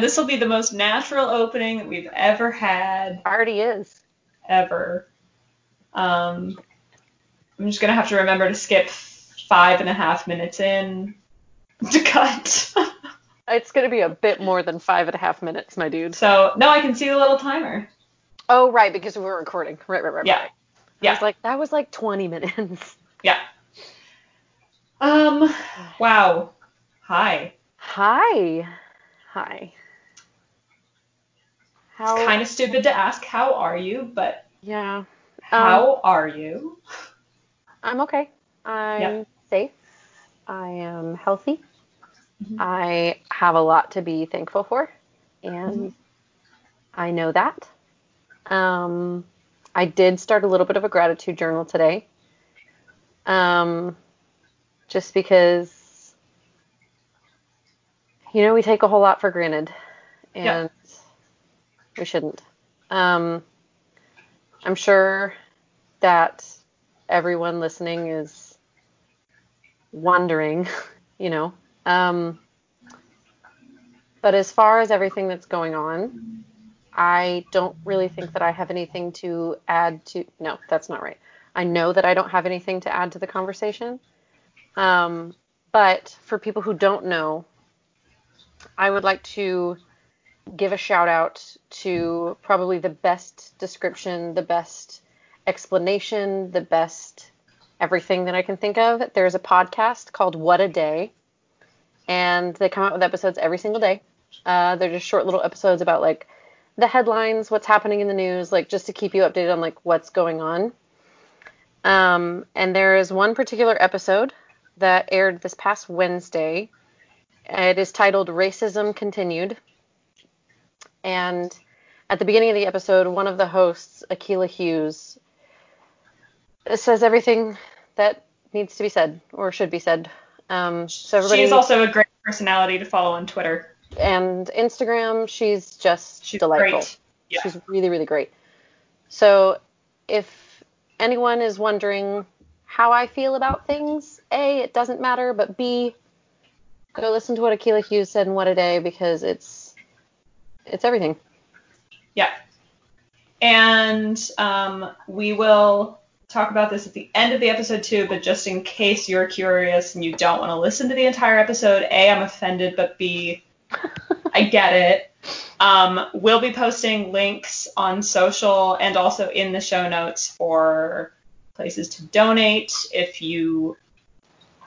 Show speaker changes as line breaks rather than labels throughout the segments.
Man, this will be the most natural opening that we've ever had,
Already is.
ever. Um, I'm just gonna have to remember to skip five and a half minutes in to cut.
It's going to be a bit more than five and a half minutes, my dude.
so no, I can see the little timer.
Oh, right, because we were recording. Right, right, right,
Yeah.
right. I
Yeah.
was like, that was like 20 minutes.
Yeah. Um. Wow. Hi.
Hi. Hi. How?
It's kind of stupid to ask how are you, but
Yeah. Um,
how are you?
I'm okay. I'm
Yeah.
safe. I am healthy.
Mhm.
I have a lot to be thankful for, and I know that. Um, I did start a little bit of a gratitude journal today, um, just because, you know, we take a whole lot for granted, and we shouldn't. Um, I'm sure that everyone listening is wondering, you know. Um, but as far as everything that's going on, I don't really think that I have anything to add to. No, that's not right. I know that I don't have anything to add to the conversation. Um, but for people who don't know, I would like to give a shout out to probably the best description, the best explanation, the best everything that I can think of. There's a podcast called What a Day, and they come out with episodes every single day. Uh, they're just short little episodes about like the headlines, what's happening in the news, like just to keep you updated on like what's going on. Um, and there is one particular episode that aired this past Wednesday. It is titled Racism Continued. And at the beginning of the episode, one of the hosts, Akilah Hughes, says everything that needs to be said or should be said. Um, so everybody
She's also a great personality to follow on Twitter.
and Instagram, she's just
She's
delightful.
great. Yeah.
She's really, really great. So if anyone is wondering how I feel about things, A, it doesn't matter, but B, go listen to what Akilah Hughes said in What a Day because it's it's everything.
Yeah. And um, we will talk about this at the end of the episode too, but just in case you're curious and you don't want to listen to the entire episode, A, I'm offended, but B, I get it. Um, we'll be posting links on social and also in the show notes for places to donate if you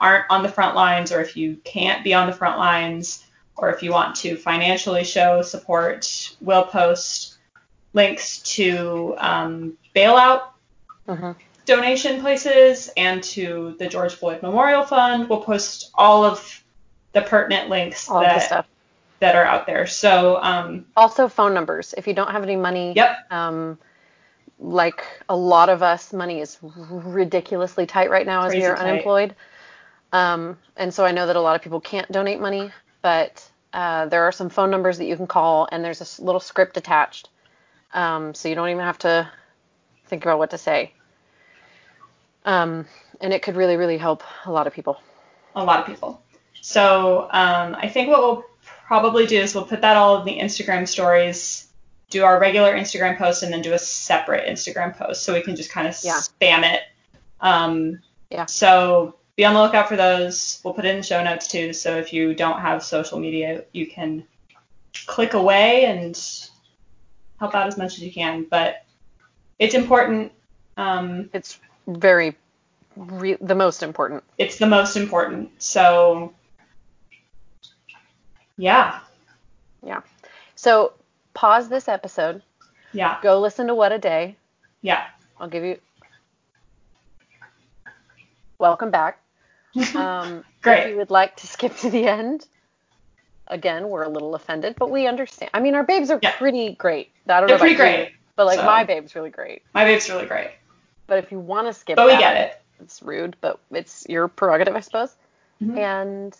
aren't on the front lines or if you can't be on the front lines or if you want to financially show support. We'll post links to um, bailout
hmm
donation places and to the George Floyd Memorial Fund. We'll post all of the pertinent links
All
that,
stuff.
that are out there. So, um,
Also phone numbers. If you don't have any money,
yep,
um, like a lot of us, money is ridiculously tight right now as we are
tight.
unemployed. Um, and so I know that a lot of people can't donate money, but uh, there are some phone numbers that you can call, and there's a little script attached, um, so you don't even have to think about what to say. Um, and it could really, really help a lot of people.
a lot of people. So, um, I think what we'll probably do is we'll put that all in the Instagram stories, do our regular Instagram post, and then do a separate Instagram post so we can just kind of
Yeah.
spam it. Um,
Yeah.
So be on the lookout for those. We'll put it in the show notes too. So if you don't have social media, you can click away and help out as much as you can. But it's important. Um,
It's very, re- the most important.
it's the most important. So yeah.
yeah, So pause this episode,
yeah,
go listen to What a Day.
yeah.
I'll give you. Welcome back. Um,
Great.
If you would like to skip to the end, again, we're a little offended, but we understand. I mean, our babes are
Yeah.
pretty great. I don't
They're
know
pretty
you,
great,
but like
so-
my babe's really great.
My babe's really great.
But if you want to skip,
But we
that,
get it.
It's rude, but it's your prerogative, I suppose.
Mhm.
And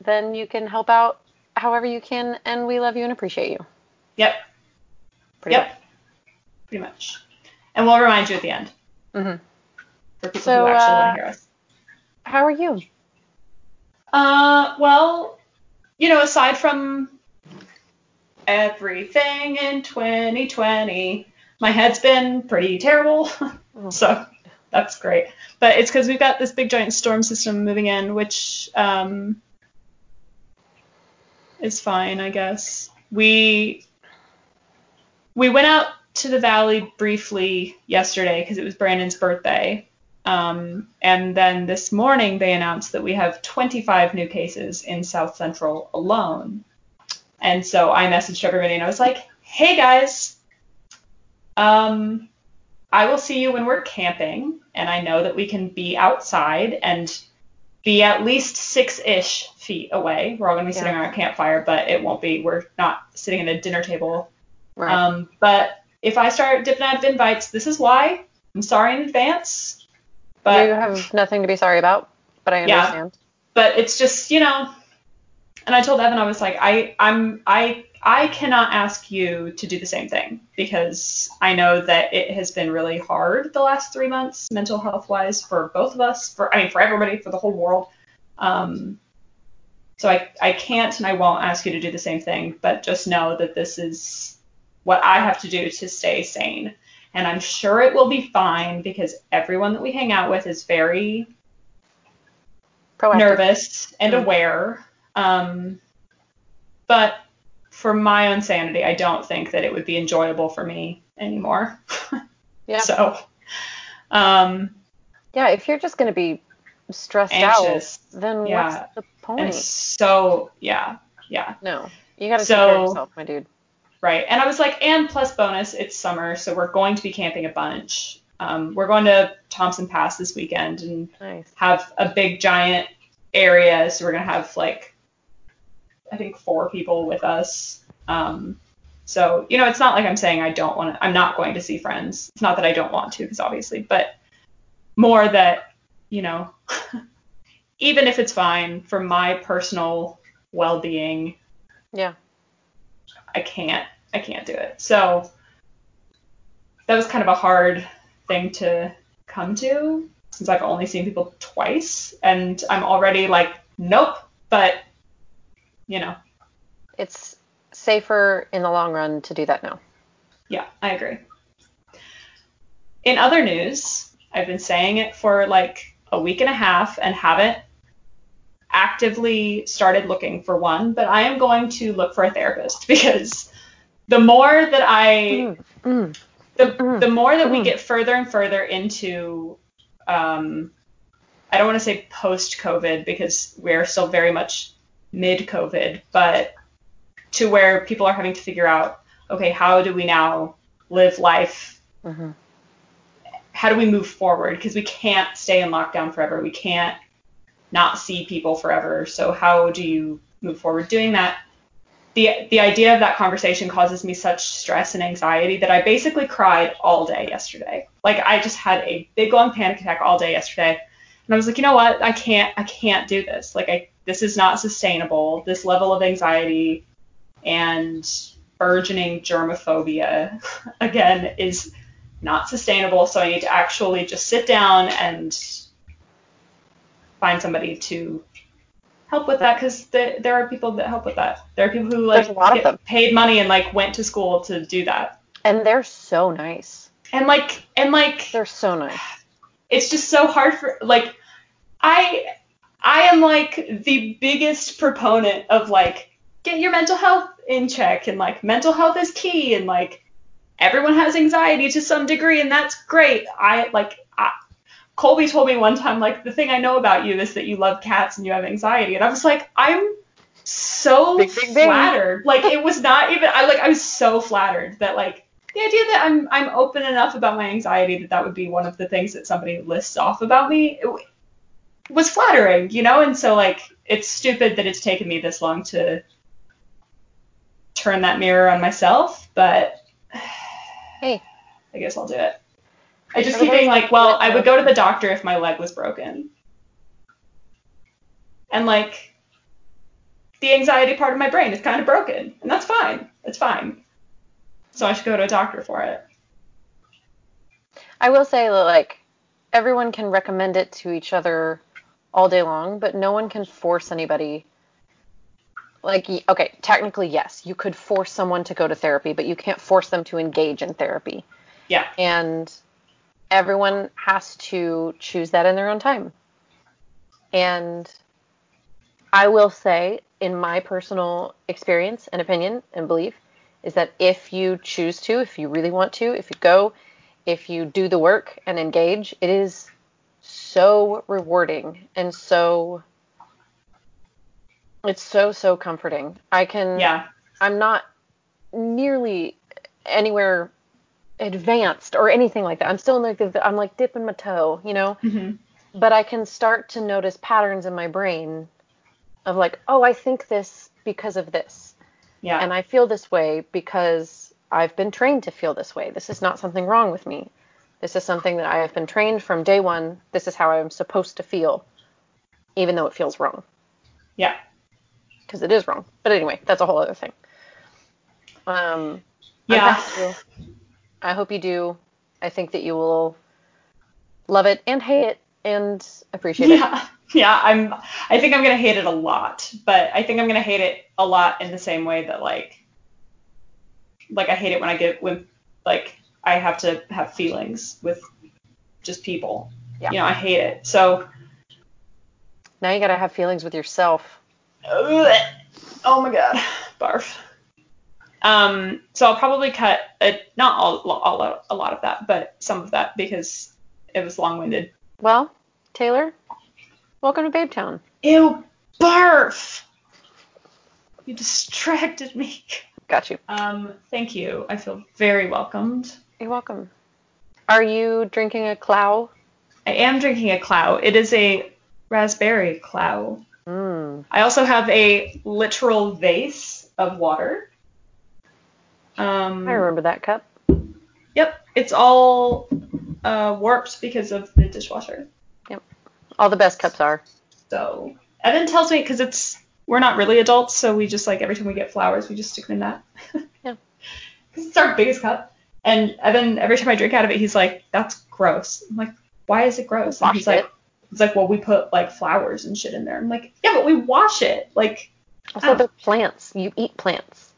then you can help out however you can, and we love you and appreciate you.
Yep.
Pretty
yep. Pretty much. And we'll remind you at the end
much. hmm
for people
So,
who actually
uh,
want to hear us.
How are you?
Uh, well, you know, aside from everything in 2020, my head's been pretty terrible. so that's great. But it's because we've got this big giant storm system moving in, which um, is fine, I guess. We we went out to the valley briefly yesterday because it was Brandon's birthday. Um, and then this morning they announced that we have 25 new cases in South Central alone. And so I messaged everybody and I was like, hey guys, um, I will see you when we're camping. And I know that we can be outside and be at least six ish feet away. We're all going to be sitting
Yeah.
around a campfire, but it won't be, we're not sitting at a dinner table.
Right.
Um, but if I start dipping out of invites, this is why. I'm sorry in advance. But
you have nothing to be sorry about, but I understand. Yeah.
but it's just you know and i told evan i was like i i'm i i cannot ask you to do the same thing because i know that it has been really hard the last three months mental health wise for both of us for i mean for everybody for the whole world um so i i can't and i won't ask you to do the same thing but just know that this is what i have to do to stay sane and i'm sure it will be fine because everyone that we hang out with is very
Proactive.
nervous and
Mm.
aware. Um, but for my own sanity, I don't think that it would be enjoyable for me anymore.
Yeah.
So, um,
Yeah, if you're just going to be stressed
Anxious.
out, then
Yeah.
what's the point?
and so, yeah, yeah,
no, you got to take care of yourself, my dude.
Right. And I was like, and plus bonus, it's summer, so we're going to be camping a bunch. Um, we're going to Thompson Pass this weekend and
Nice.
have a big giant area. So we're gonna have like I think four people with us. Um, so you know, it's not like I'm saying I don't want to. I'm not going to see friends. It's not that I don't want to, because obviously, but more that you know, even if it's fine for my personal well-being,
Yeah.
I can't. I can't do it. So that was kind of a hard thing to come to since I've only seen people twice and I'm already like, nope. But you know,
It's safer in the long run to do that now.
yeah, I agree. In other news, I've been saying it for like a week and a half and haven't actively started looking for one, but I am going to look for a therapist because the more that I
Mm.
the,
Mm-mm.
the more that we get further and further into um, I don't want to say post COVID because we're still very much mid COVID, but to where people are having to figure out, okay, how do we now live life?
hmm
How do we move forward? Because we can't stay in lockdown forever. We can't not see people forever. So how do you move forward doing that? The, the idea of that conversation causes me such stress and anxiety that I basically cried all day yesterday. Like I just had a big long panic attack all day yesterday. And I was like, you know what? I can't I can't do this. Like I this is not sustainable. This level of anxiety and burgeoning germophobia again is not sustainable. So I need to actually just sit down and find somebody to help with that because th- there are people that help with that. There are people who like
a lot of
get paid money and like went to school to do that.
And they're so nice.
And like and like
They're so nice.
it's just so hard for like I I am like the biggest proponent of like get your mental health in check and like mental health is key and like everyone has anxiety to some degree and that's great. I like I, Colby told me one time like the thing I know about you is that you love cats and you have anxiety and I was like I'm so
Bing, bing, bing.
flattered. Like it was not even I like I was so flattered that like the idea that I'm I'm open enough about my anxiety that that would be one of the things that somebody lists off about me it w- was flattering, you know. And so like it's stupid that it's taken me this long to turn that mirror on myself, but
Hey.
I guess I'll do it. I just keep being like,
like,
well, I would go to the doctor if my leg was broken. And like the anxiety part of my brain is kind of broken, and that's fine. It's fine. So I should go to a doctor for it.
I will say that, like, everyone can recommend it to each other all day long, but no one can force anybody Like, okay, technically, yes, you could force someone to go to therapy, but you can't force them to engage in therapy.
Yeah.
And everyone has to choose that in their own time. And I will say, in my personal experience and opinion and belief, is that if you choose to, if you really want to, if you go, if you do the work and engage, it is so rewarding and so it's so so comforting. I can
Yeah.
I'm not nearly anywhere advanced or anything like that. I'm still in like the, I'm like dipping my toe, you know,
hmm
but I can start to notice patterns in my brain of like, oh, I think this because of this.
Yeah.
And I feel this way because I've been trained to feel this way. This is not something wrong with me. This is something that I have been trained from day one. This is how I'm supposed to feel, even though it feels wrong,
yeah.
because it is wrong. But anyway, that's a whole other thing. Um,
Yeah.
Proud of you. I hope you do. I think that you will love it and hate it and appreciate it.
Yeah. Yeah, I'm I think I'm going to hate it a lot, but I think I'm going to hate it a lot in the same way that like like I hate it when I get when like I have to have feelings with just people.
Yeah.
You know, I hate it. So
Now you gotta have feelings with yourself.
Oh my god, barf. Um, so I'll probably cut a, not all, all a lot of that, but some of that because it was long-winded.
Well, Taylor, welcome to Babe Town.
Ew, barf. You distracted me.
Got you.
Um, thank you. I feel very welcomed.
You're welcome. Are you drinking a clow?
I am drinking a clow. It is a raspberry clow.
Mmm.
I also have a literal vase of water. Um,
I remember that cup.
Yep, it's all uh, warped because of the dishwasher.
Yep, all the best cups are.
So Evan tells me because it's we're not really adults, so we just like every time we get flowers, we just stick them in that.
Yeah.
Because it's our biggest cup. And Evan, every time I drink out of it, he's like, "That's gross." I'm like, "Why is it gross?" And he's like,
it.
"He's like, well, we put like flowers and shit in there." I'm like, "Yeah, but we wash it. Like,
Also, they're plants. You eat plants.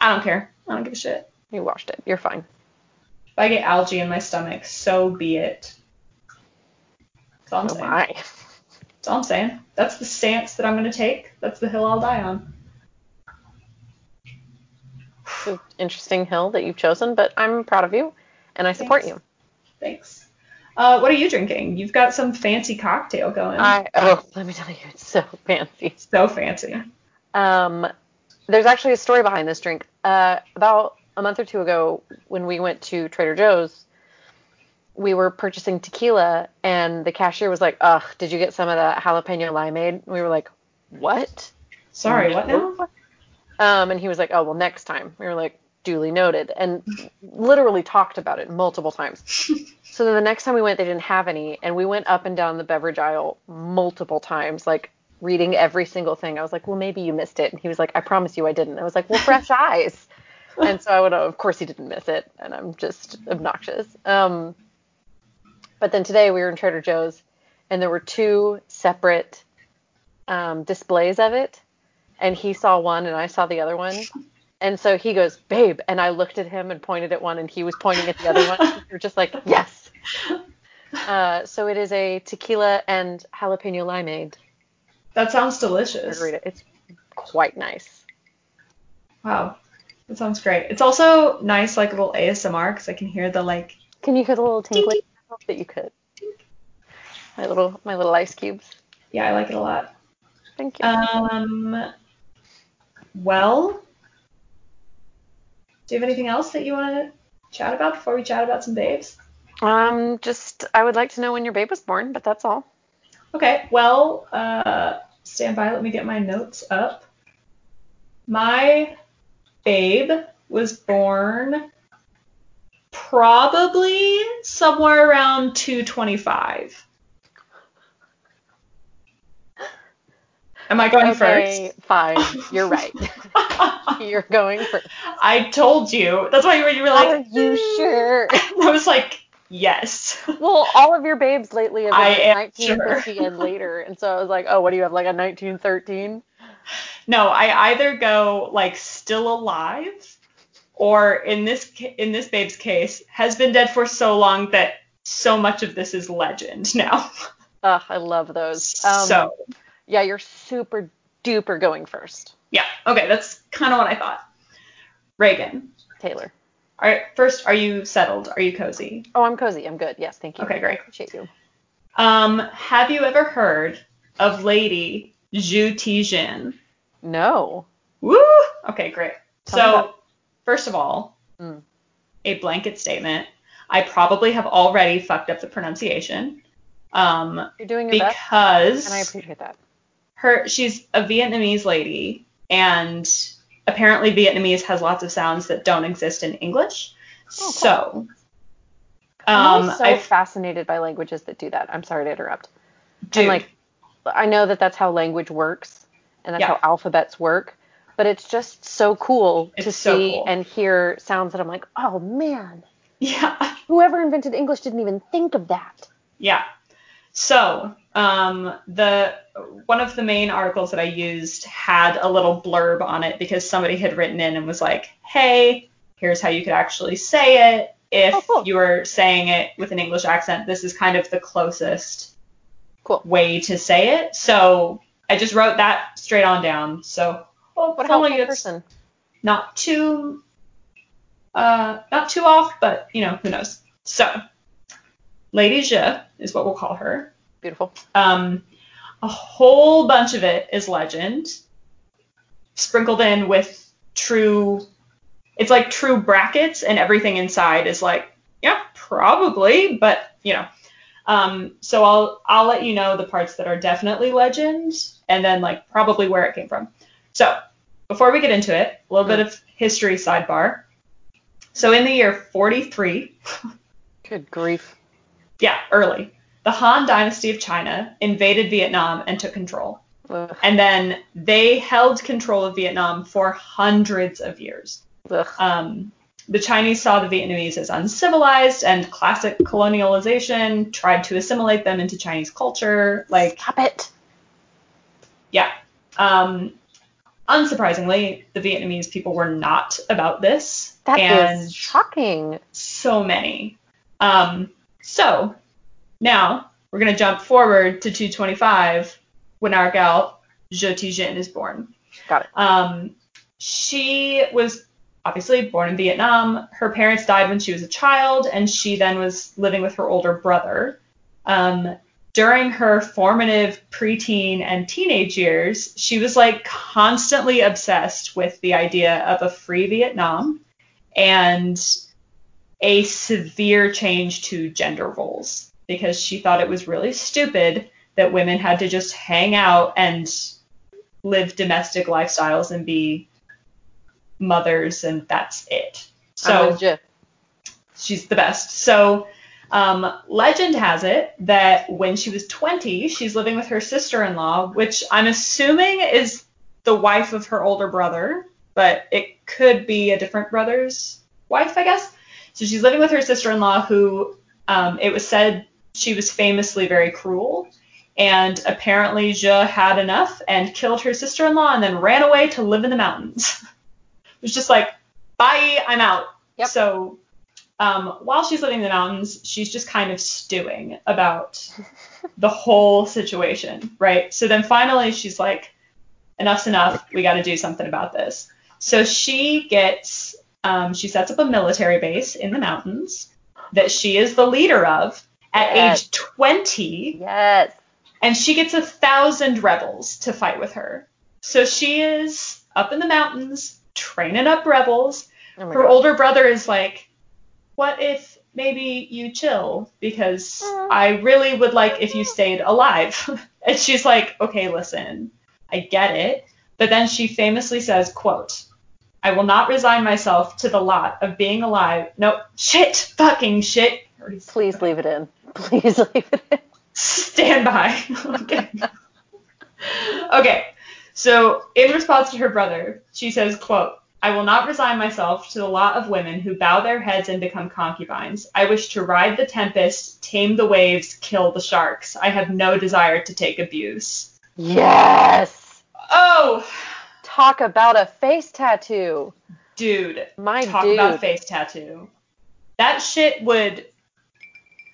I don't care. I don't give a shit.
You washed it. You're fine.
If I get algae in my stomach, so be it." That's all I'm
Oh
saying.
my.
That's all I'm saying. That's the stance that I'm gonna take. That's the hill I'll die on.
It's an interesting hill that you've chosen, but I'm proud of you and I support
Thanks.
you.
Thanks. Uh, what are you drinking? You've got some fancy cocktail going.
I oh, let me tell you, it's so fancy.
so fancy.
Um, there's actually a story behind this drink. Uh, about a month or two ago, when we went to Trader Joe's, we were purchasing tequila, and the cashier was like, "Ugh, did you get some of that jalapeno limeade?" And we were like, "What?"
Sorry, what now?
Um, and he was like, "Oh, well, next time." We were like, "Duly noted," and literally talked about it multiple times. So then the next time we went, they didn't have any, and we went up and down the beverage aisle multiple times, like reading every single thing. I was like, "Well, maybe you missed it," and he was like, "I promise you, I didn't." I was like, "Well, fresh eyes." And so I would, of course, he didn't miss it, and I'm just obnoxious. Um, but then today we were in Trader Joe's, and there were two separate um, displays of it, and he saw one and I saw the other one. And so he goes, babe, and I looked at him and pointed at one, and he was pointing at the other one. Were just like, yes. Uh, so it is a tequila and jalapeno limeade
That sounds delicious.
margarita. It's quite nice.
Wow, that sounds great. It's also nice, like a little ASMR, because I can hear the like.
Can you hear the little tinkling? I hope that you could. My little my little ice cubes.
Yeah, I like it a lot.
Thank you.
Um. Well, do you have anything else that you want to chat about before we chat about some babes?
Um, just I would like to know when your babe was born, but that's all.
Okay, well, uh, stand by. Let me get my notes up. My babe was born probably somewhere around 225. Am I going
Okay, fine. You're right. You're going first.
I told you. That's why you were, you were like,
Are you sure?
I was like, Yes.
Well, all of your babes lately have been like 1950
sure.
and later, and so I was like, oh, what do you have, like a 1913?
No, I either go like still alive, or in this in this babe's case, has been dead for so long that so much of this is legend now.
Ugh, I love those. Um,
so
yeah, you're super duper going first,
yeah, okay, that's kind of what I thought. Reagan,
Taylor.
All right, first, are you settled? Are you cozy?
Oh, I'm cozy. I'm good. Yes, thank you.
Okay, great.
I appreciate you.
Um, have you ever heard of Lady Zhu Tijin?
No.
Woo! Okay, great.
Tell
so,
about-
first of all,
Mm.
a blanket statement. I probably have already fucked up the pronunciation. Um,
You're doing your best,
because
and I appreciate that.
her she's a Vietnamese lady and apparently Vietnamese has lots of sounds that don't exist in English.
Oh, cool.
So
I'm
um
so
I
fascinated by languages that do that. I'm sorry to interrupt.
do
And like, I know that that's how language works, and that's
Yeah.
how alphabets work. But it's just so cool to
so
see
cool.
and hear sounds that I'm like, oh man,
yeah.
whoever invented English didn't even think of that.
Yeah. So, um, the one of the main articles that I used had a little blurb on it because somebody had written in and was like, "Hey, here's how you could actually say it if
Oh, cool.
you were saying it with an English accent. This is kind of the closest
Cool.
way to say it." So, I just wrote that straight on down. So,
What
hopefully
helpful
it's
person.
not too uh not too off, but you know, who knows. So, Lady Zhe is what we'll call her.
Beautiful.
Um, a whole bunch of it is legend, sprinkled in with true. It's like true brackets, and everything inside is like, yeah, probably, but you know. Um, so I'll I'll let you know the parts that are definitely legend, and then like probably where it came from. So before we get into it, a little bit of history sidebar. So in the year 43,
Good grief.
Yeah, early, the Han Dynasty of China invaded Vietnam and took control.
Ugh.
And then they held control of Vietnam for hundreds of years. Um, the Chinese saw the Vietnamese as uncivilized and classic colonialization, tried to assimilate them into Chinese culture. Like,
Stop it.
yeah. Um, unsurprisingly, the Vietnamese people were not about this.
That is
and
shocking.
so many. Um, so now we're gonna jump forward to 225 when our gal Zhe Tijin is born.
Got it.
Um, she was obviously born in Vietnam. Her parents died when she was a child, and she then was living with her older brother. Um, during her formative preteen and teenage years, she was like constantly obsessed with the idea of a free Vietnam and a severe change to gender roles because she thought it was really stupid that women had to just hang out and live domestic lifestyles and be mothers and that's it. So she's the best. So um, legend has it that when she was 20, she's living with her sister-in-law, which I'm assuming is the wife of her older brother, but it could be a different brother's wife, I guess. So she's living with her sister-in-law, who um, it was said she was famously very cruel. And apparently, Zhe had enough and killed her sister-in-law, and then ran away to live in the mountains. it was just like, bye, I'm out.
Yep.
So um, while she's living in the mountains, she's just kind of stewing about the whole situation, right? So then finally she's like, enough's enough. We got to do something about this. So she gets, um, she sets up a military base in the mountains that she is the leader of at
Yes.
age 20
Yes.
and she gets a thousand rebels to fight with her. So she is up in the mountains training up rebels.
Oh
Her
God.
older brother is like, "What if maybe you chill because
Aw.
I really would like if you stayed alive." and she's like, "Okay, listen, I get it." But then she famously says, "quote I will not resign myself to the lot of being alive. No, shit, fucking shit.
Please leave it in. Please leave it in.
Stand by. okay. okay. So in response to her brother, she says, quote, I will not resign myself to the lot of women who bow their heads and become concubines. I wish to ride the tempest, tame the waves, kill the sharks. I have no desire to take abuse.
Yes.
Oh,
Talk about a face tattoo.
dude.
My
Talk
dude.
about face tattoo. That shit would.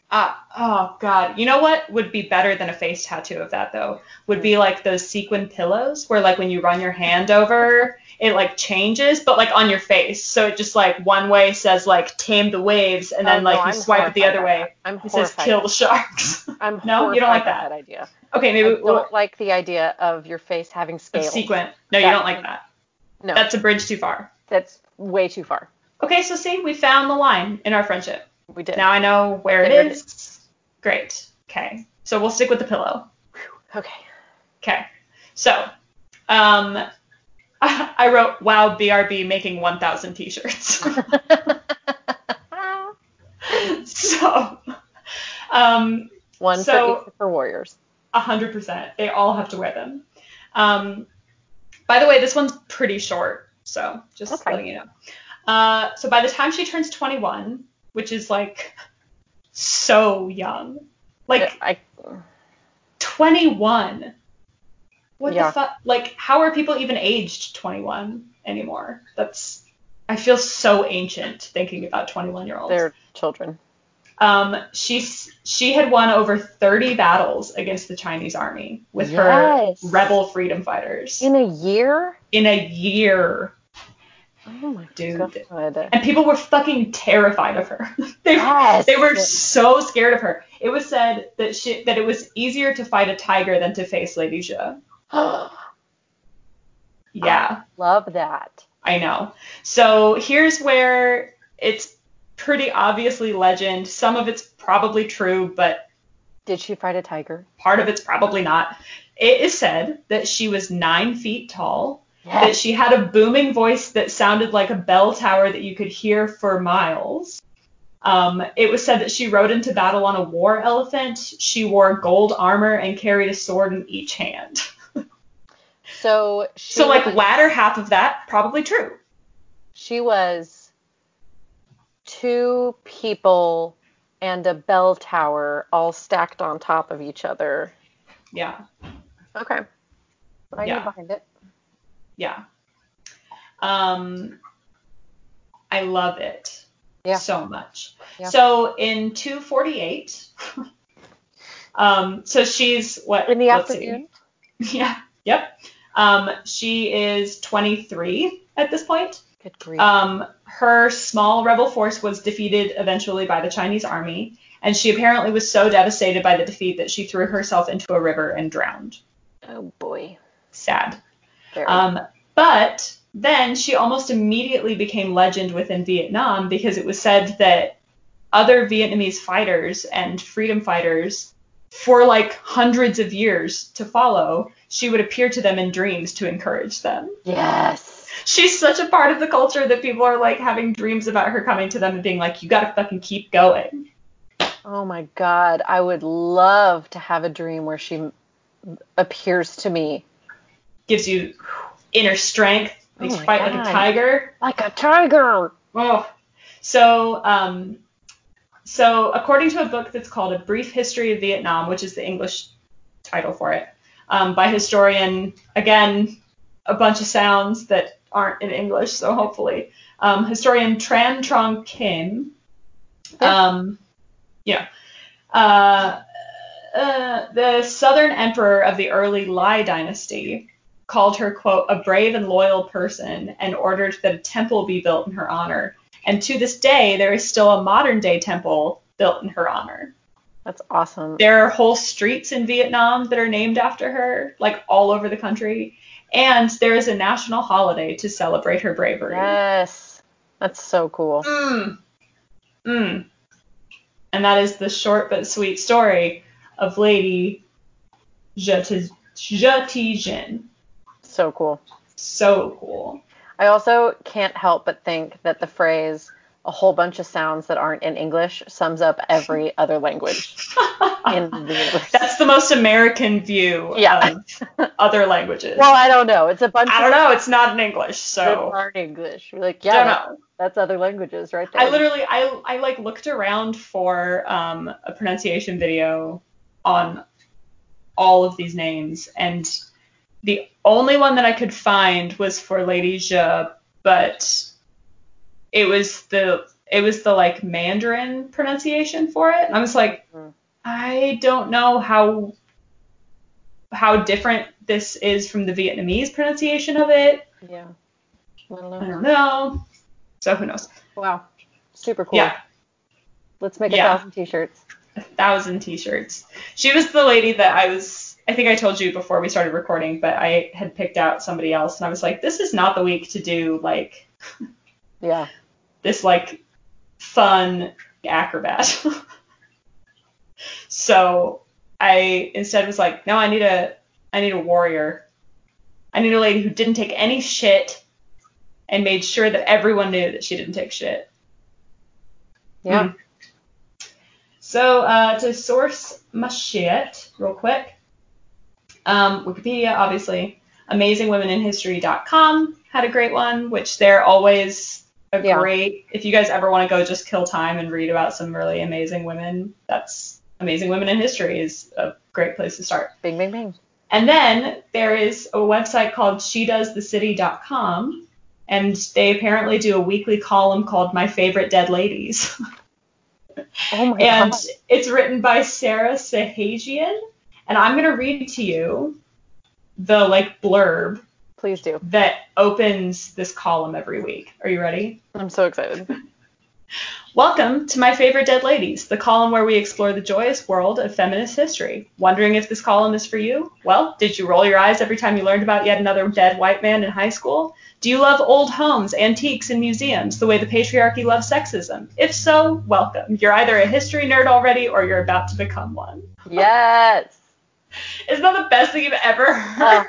Uh, oh god. You know what would be better than a face tattoo of that though? Would be like those sequin pillows where like when you run your hand over, it like changes, but like on your face. So it just like one way says like tame the waves, and then
Oh,
like
no,
you
I'm
swipe it the other way.
I'm
It says kill the sharks.
I'm
No, you don't like that.
that idea.
okay,
I
maybe
don't
we'll,
like the idea of your face having scales.
sequin. No, you don't like that.
No,
That's a bridge too far.
that's way too far.
Okay, so see, we found the line in our friendship.
We did.
Now I know where it
There it
is. Great. Okay. So we'll stick with the pillow.
Okay.
Okay. So, um, I wrote, wow, BRB making 1,000 t-shirts. so, um,
One
So-
for for warriors.
100%. They all have to wear them. Um, by the way, this one's pretty short, so just
Okay.
letting you know. Uh, so by the time she turns 21, which is like so young, like
I
21. What
Yeah.
the fuck? Like, how are people even aged 21 anymore? That's. I feel so ancient thinking about 21 year olds.
they're children.
Um, she's she had won over 30 battles against the Chinese army with
Yes.
her rebel freedom fighters
In a year?
in a year,
Oh my
dude.
god.
And people were fucking terrified of her. they,
Yes.
they were so scared of her. It was said that she that it was easier to fight a tiger than to face Lady Zhe. Yeah.
Love that.
I know. So here's where it's pretty obviously legend. Some of it's probably true, but
Did she fight a tiger?
part of it's probably not. It is said that she was nine feet tall, that she had a booming voice that sounded like a bell tower that you could hear for miles. Um, it was said that she rode into battle on a war elephant. She wore gold armor and carried a sword in each hand.
So she
So, like,
was,
latter half of that, probably true.
she was two people and a bell tower all stacked on top of each other.
Yeah.
Okay. I
Yeah.
get behind it.
Yeah. Um, I love it
Yeah.
so much.
Yeah.
So in 248, um, so she's what?
In the afternoon?
See. Yeah. Yep. Um, she is 23 at this point.
Good grief.
Um, her small rebel force was defeated eventually by the Chinese army, and she apparently was so devastated by the defeat that she threw herself into a river and drowned.
oh boy.
Sad. Um, but then she almost immediately became legend within Vietnam because it was said that other Vietnamese fighters and freedom fighters, for like hundreds of years to follow, she would appear to them in dreams to encourage them.
yes.
She's such a part of the culture that people are like having dreams about her coming to them and being like, you gotta fucking keep going.
Oh my god. I would love to have a dream where she appears to me
Gives you inner strength, makes
Oh
you
my
fight like a tiger.
like a tiger.
Oh, so um, so according to a book that's called A Brief History of Vietnam, which is the English title for it, um, by historian again a bunch of sounds that aren't in English, so hopefully um, historian Tran Trong Kim.
Yeah.
Um, yeah. Uh, uh, the southern emperor of the early Lai dynasty called her, quote, a brave and loyal person and ordered that a temple be built in her honor. And to this day, there is still a modern day temple built in her honor.
That's awesome.
There are whole streets in Vietnam that are named after her, like all over the country. And there is a national holiday to celebrate her bravery.
Yes. That's so cool.
Mm. Mm. And that is the short but sweet story of Lady Zhe Jin.
So cool.
So cool.
I also can't help but think that the phrase a whole bunch of sounds that aren't in English sums up every other language in the universe.
That's the most American view
Yeah.
of other languages.
Well, I don't know. It's a bunch
I don't
of
know. It's not in English, so
aren't English. We're like, yeah, that-
know.
that's other languages right there.
I literally, I, I like looked around for um, a pronunciation video on all of these names, and the only one that I could find was for Lady Zhe, but it was the it was the like Mandarin pronunciation for it, and I was like,
Mhm.
I don't know how how different this is from the Vietnamese pronunciation of it.
yeah. I don't know.
I don't know. So who knows?
Wow. Super cool.
Yeah.
Let's make a
Yeah.
thousand t-shirts.
a thousand t-shirts. She was the lady that I was I think I told you before we started recording, but I had picked out somebody else and I was like, this is not the week to do like
Yeah.
this like fun acrobat. so I instead was like, no, I need a I need a warrior. I need a lady who didn't take any shit and made sure that everyone knew that she didn't take shit.
Yeah.
Mm. So uh, to source my shit real quick, um, Wikipedia, obviously, AmazingWomenInHistory.com had a great one, which they're always a
Yeah.
great. If you guys ever want to go just kill time and read about some really amazing women, that's Amazing Women in History is a great place to start.
Bing, bing, bing.
And then there is a website called SheDoesTheCity.com, and they apparently do a weekly column called My Favorite Dead Ladies.
Oh my
and
god.
it's written by Sarah Sahagian. And I'm gonna read to you the like blurb
Please do.
that opens this column every week. Are you ready?
I'm so excited.
Welcome to My Favorite Dead Ladies, the column where we explore the joyous world of feminist history. Wondering if this column is for you? Well, did you roll your eyes every time you learned about yet another dead white man in high school? Do you love old homes, antiques, and museums the way the patriarchy loves sexism? If so, welcome. You're either a history nerd already or you're about to become one.
Yes.
Isn't that the best thing you've ever heard?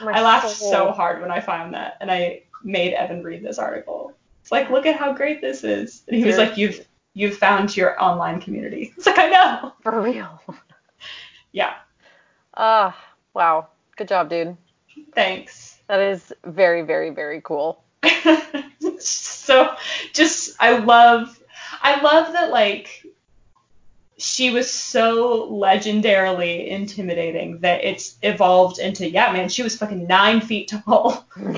My
I laughed
soul.
so hard when I found that, and I made Evan read this article. It's like, look at how great this is. And he was like, you've you've found your online community. It's like, I know.
For real.
Yeah,
Ah, wow. Good job, dude.
thanks.
That is very, very, very cool.
so, just I love, I love that like she was so legendarily intimidating that it's evolved into yeah, man, she was fucking nine feet tall.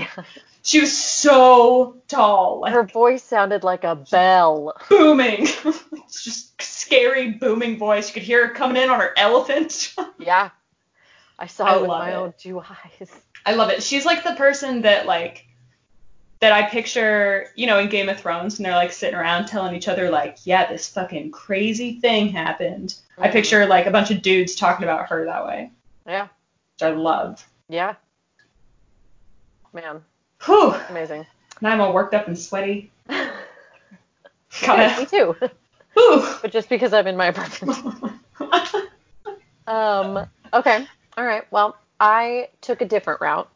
She was so tall, like
Her voice sounded like a bell.
booming. it's just scary booming voice. You could hear her coming in on her elephant.
Yeah. I saw
I
it with my
it.
own two eyes.
I love it. She's like the person that like that I picture, you know, in Game of Thrones and they're like sitting around telling each other like, yeah, this fucking crazy thing happened. I
Mhm.
picture like a bunch of dudes talking about her that way,
Yeah.
which I love.
Yeah. Man,
Whew.
amazing.
Now I'm all worked up and sweaty.
Yeah, me too.
Whew.
But just because I'm in my apartment. Um, okay. All right. Well, I took a different route.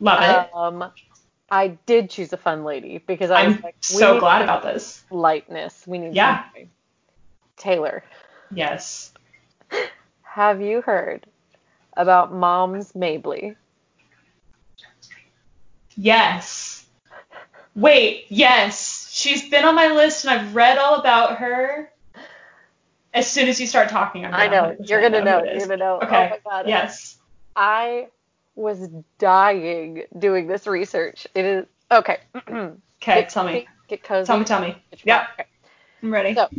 love it.
Um, I did choose a fun lady because I was
I'm
like,
so glad about this.
lightness. We need
Yeah.
something. Taylor,
Yes.
have you heard about Moms Mabley?
Yes. Wait, yes. She's been on my list and I've read all about her. As soon as you start talking, I'm
I know. You're gonna know.
who it
You're gonna know.
Oh okay.
Oh my god.
Yes.
I was dying doing this research. It is okay.
Okay,
Get
tell me.
cozy, Get cozy.
Tell me, tell me. Yeah.
okay.
I'm ready.
So,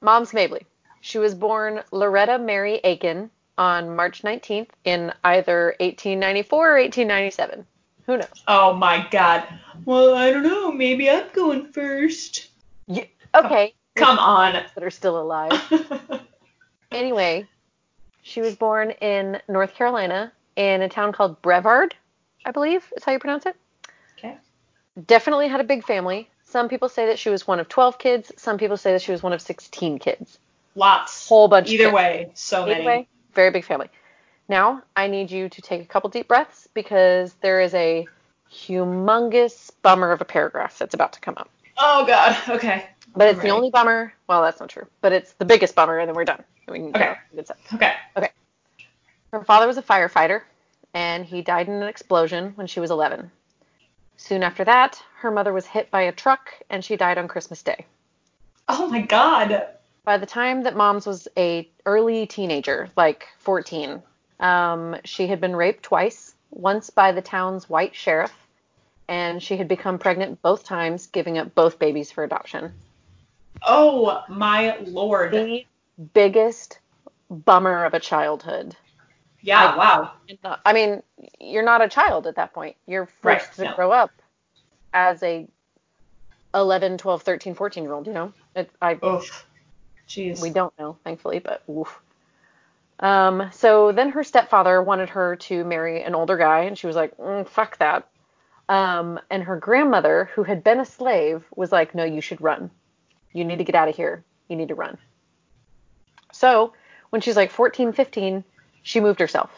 Moms Mabley. She was born Loretta Mary Aiken on March 19th in either 1894 or 1897. Who knows?
Oh my god. Well, I don't know. Maybe I'm going first.
Yeah, okay.
Come on.
That are still alive. Anyway, she was born in North Carolina in a town called Brevard, I believe is how you pronounce it.
okay.
Definitely had a big family. Some people say that she was one of 12 kids. Some people say that she was one of 16 kids.
Lots.
Whole bunch.
Either
kids.
way, so
Either
many.
way, very big family. Now, I need you to take a couple deep breaths because there is a humongous bummer of a paragraph that's about to come up.
Oh God. Okay.
But it's
I'm
the only bummer. Well, that's not true. But it's the biggest bummer, and then we're done. We
Okay.
stuff.
Okay.
Her father was a firefighter, and he died in an explosion when she was 11. Soon after that, her mother was hit by a truck, and she died on Christmas Day.
Oh my God.
By the time that Moms was a early teenager, like 14, um, she had been raped twice, once by the town's white sheriff, and she had become pregnant both times, giving up both babies for adoption.
Oh my Lord.
The biggest bummer of a childhood.
Yeah.
I-
wow.
I mean, you're not a child at that point. You're
Right,
forced to
no.
grow up as a 11, 12, 13, 14 year old, you know? It, I
Oof. Jeez.
We don't know, thankfully, but oof. Um, so then her stepfather wanted her to marry an older guy, and she was like, mm, fuck that. Um, and her grandmother, who had been a slave, was like, no, you should run. You need to get out of here. You need to run. So when she's like 14, 15, she moved herself.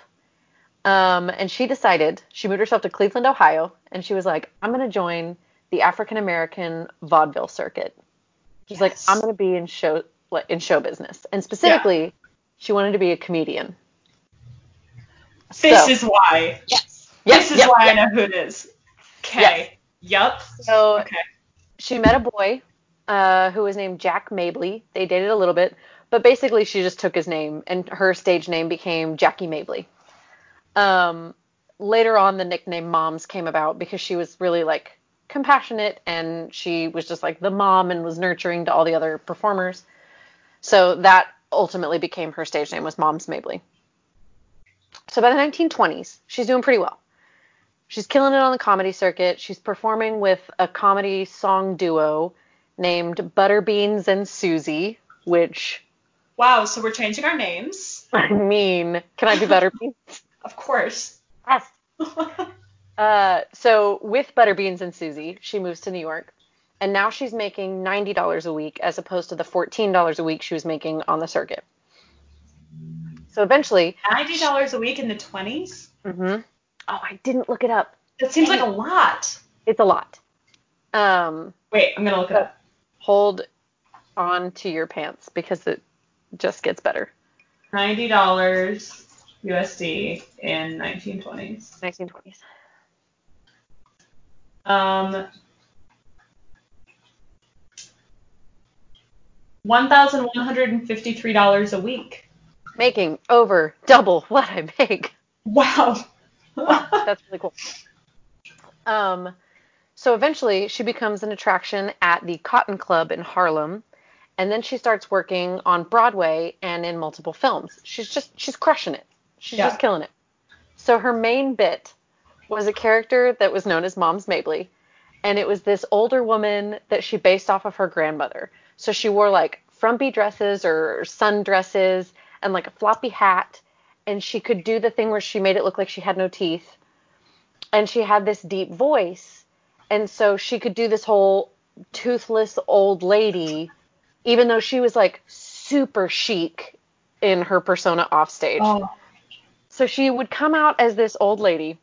Um, and she decided, she moved herself to Cleveland, Ohio, and she was like, I'm going to join the African American vaudeville circuit. She's like, I'm going to be in show in show business, and specifically, she wanted to be a comedian.
This
So-
is why.
yes,
this is
yep,
why
yep.
I know who it is. Okay. Yup.
So
Okay.
she met a boy uh, who was named Jack Mabley. They dated a little bit, but basically she just took his name, and her stage name became Jackie Mabley. Um, later on, the nickname Moms came about because she was really like compassionate, and she was just like the mom and was nurturing to all the other performers. So that ultimately became her stage name was Moms Mabley. So by the 1920s, she's doing pretty well. She's killing it on the comedy circuit. She's performing with a comedy song duo named Butterbeans and Susie, which
Wow. So we're changing our names.
I mean, can I do Butterbeans?
Of course.
yes. Uh, so with Butterbeans and Susie, she moves to New York, and now she's making ninety dollars a week as opposed to the fourteen dollars a week she was making on the circuit. So eventually,
Ninety dollars a week in the twenties.
hmm oh, I didn't look it up.
That seems like a lot.
It's a lot. Um,
Wait, I'm gonna look it up.
hold on to your pants because it just gets better.
Ninety dollars USD in 1920s.
1920s.
Um, one thousand one hundred and fifty-three dollars a week.
Making over double what I make.
Wow.
That's really cool. Um, so eventually she becomes an attraction at the Cotton Club in Harlem, and then she starts working on Broadway and in multiple films. She's just she's crushing it. She's
Yeah.
just killing it. So her main bit was a character that was known as Moms Mabley, and it was this older woman that she based off of her grandmother. So she wore like frumpy dresses or sundresses and like a floppy hat, and she could do the thing where she made it look like she had no teeth. And she had this deep voice, and so she could do this whole toothless old lady, even though she was like super chic in her persona off stage.
oh,
So she would come out as this old lady,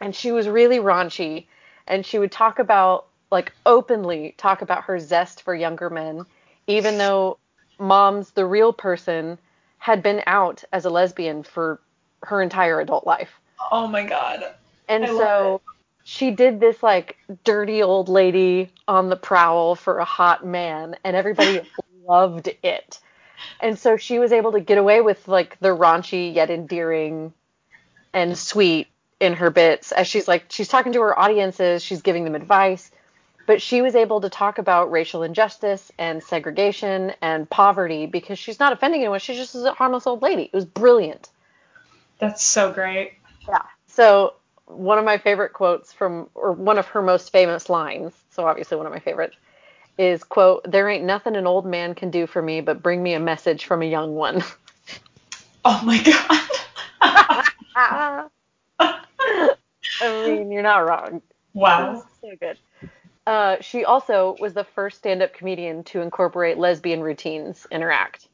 and she was really raunchy, and she would talk about, like, openly talk about her zest for younger men, even though mom's, the real person, had been out as a lesbian for her entire adult life.
oh my God.
And
I
so she did this, like, dirty old lady on the prowl for a hot man, and everybody loved it. And so she was able to get away with, like, the raunchy yet endearing and sweet in her bits as she's like she's talking to her audiences, she's giving them advice, but she was able to talk about racial injustice and segregation and poverty because she's not offending anyone. She's just a harmless old lady. It was brilliant.
That's so great.
Yeah. So one of my favorite quotes from, or one of her most famous lines, so obviously one of my favorites, is quote, "There ain't nothing an old man can do for me but bring me a message from a young one."
Oh my God.
I mean, you're not wrong.
wow.
So good. Uh, she also was the first stand-up comedian to incorporate lesbian routines in her act.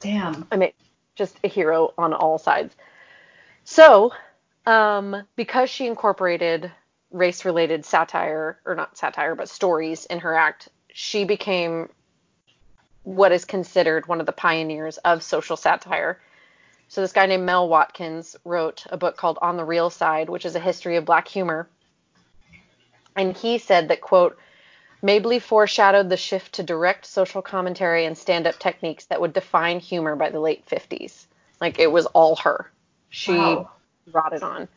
Damn.
I mean, just a hero on all sides. So, um, because she incorporated race related satire, or not satire, but stories in her act, she became what is considered one of the pioneers of social satire. So this guy named Mel Watkins wrote a book called On the Real Side, which is a history of black humor. And he said that, quote, Mabley foreshadowed the shift to direct social commentary and stand up techniques that would define humor by the late 50s. Like it was all her. She
Wow.
It on.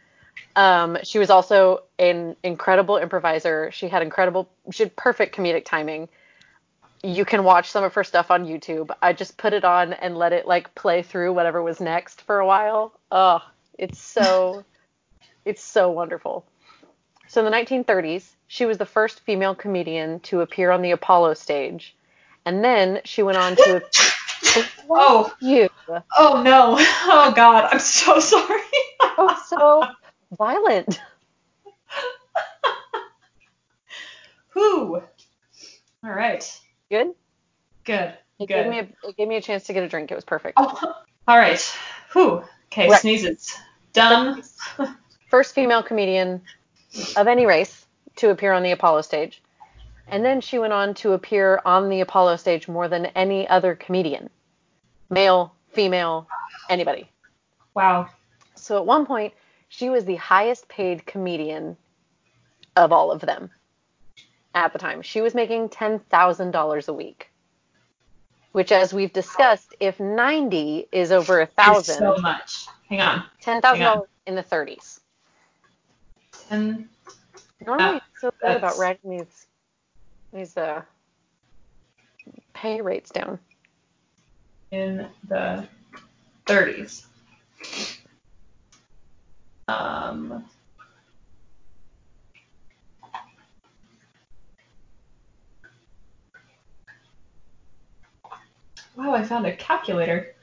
Um, she was also an incredible improviser. She had incredible, she had perfect comedic timing. You can watch some of her stuff on YouTube. I just put it on and let it like play through whatever was next for a while. Oh, it's so, it's so wonderful. So in the 1930s, she was the first female comedian to appear on the Apollo stage, and then she went on to.
Oh,
you
oh no. Oh god, I'm so sorry.
oh so violent.
Whew. All right.
Good.
Good.
It
Good.
gave me a it gave me a chance to get a drink. It was perfect.
Oh, all right. Who? Okay,
Right.
sneezes. Done.
First female comedian of any race to appear on the Apollo stage. And then she went on to appear on the Apollo stage more than any other comedian. Male, female, anybody.
Wow.
So at one point, she was the highest paid comedian of all of them at the time. She was making $10,000 a week. Which, as we've discussed, if 90 is over a thousand,
so much. Hang on.
$10,000 in the 30s.
And
Normally,
Uh,
so good about writing these these uh pay rates down.
In the 30s. Um, wow, I found a calculator.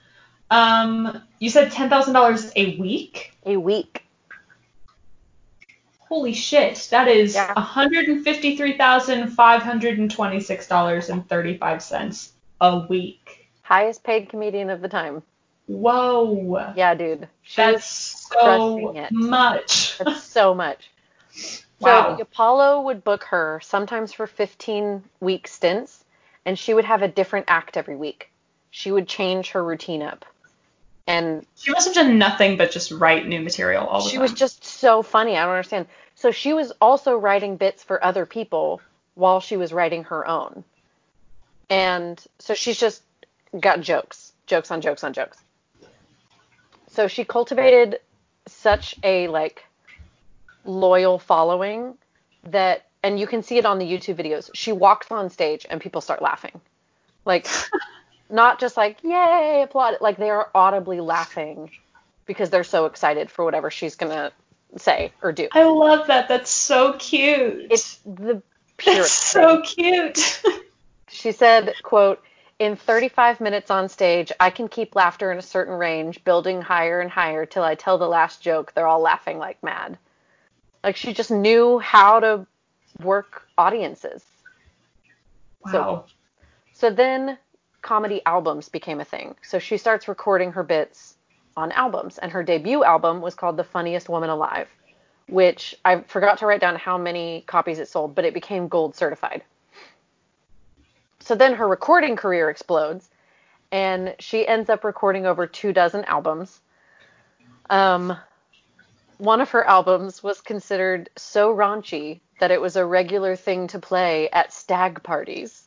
Um, you said ten thousand dollars a week.
A week.
Holy shit, that is
Yeah.
one hundred and fifty-three thousand five hundred and twenty-six dollars and thirty-five cents a week.
Highest paid comedian of the time.
Whoa,
Yeah, dude. She
that's so
it.
much.
That's so much. So
Wow.
the Apollo would book her sometimes for 15 week stints, and she would have a different act every week. She would change her routine up. And
She must have done nothing but just write new material all the
she
time.
She was just so funny. I don't understand. So she was also writing bits for other people while she was writing her own. And so she's just got jokes, jokes on jokes on jokes. So she cultivated such a like loyal following that and you can see it on the YouTube videos. She walks on stage and people start laughing. Like not just like yay applaud like they are audibly laughing because they're so excited for whatever she's going to say or do.
I love that. That's so cute.
It's the purest.
That's so
thing.
cute.
She said, quote, in 35 minutes on stage, I can keep laughter in a certain range, building higher and higher till I tell the last joke. They're all laughing like mad. Like she just knew how to work audiences.
wow.
So then comedy albums became a thing. So she starts recording her bits on albums, and her debut album was called The Funniest Woman Alive, which I forgot to write down how many copies it sold, but it became gold certified. So then her recording career explodes, and she ends up recording over two dozen albums. Um, one of her albums was considered so raunchy that it was a regular thing to play at stag parties.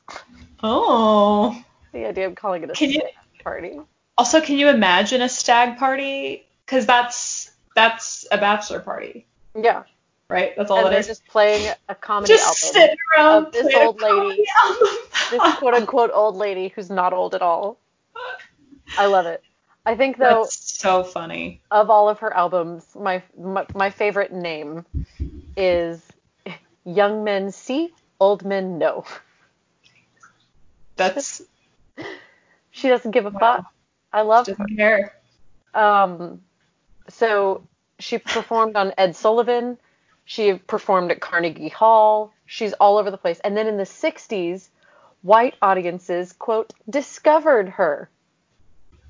Oh.
The idea of calling it a
Can you-
stag party.
Also, can you imagine a stag party? Because that's that's a bachelor party,
Yeah.
Right? That's all
and
it
they're
is.
just playing a comedy
Just
album.
sitting around
of this old lady. This quote unquote old lady who's not old at all. I love it. I think though
That's so funny.
of all of her albums, my, my my favorite name is Young Men Si, Old Men No.
That's
She doesn't give a
Wow.
fuck. I love her.
doesn't care.
Um, so she performed on Ed Sullivan. She performed at Carnegie Hall. She's all over the place. And then in the 60s, white audiences, quote, discovered her.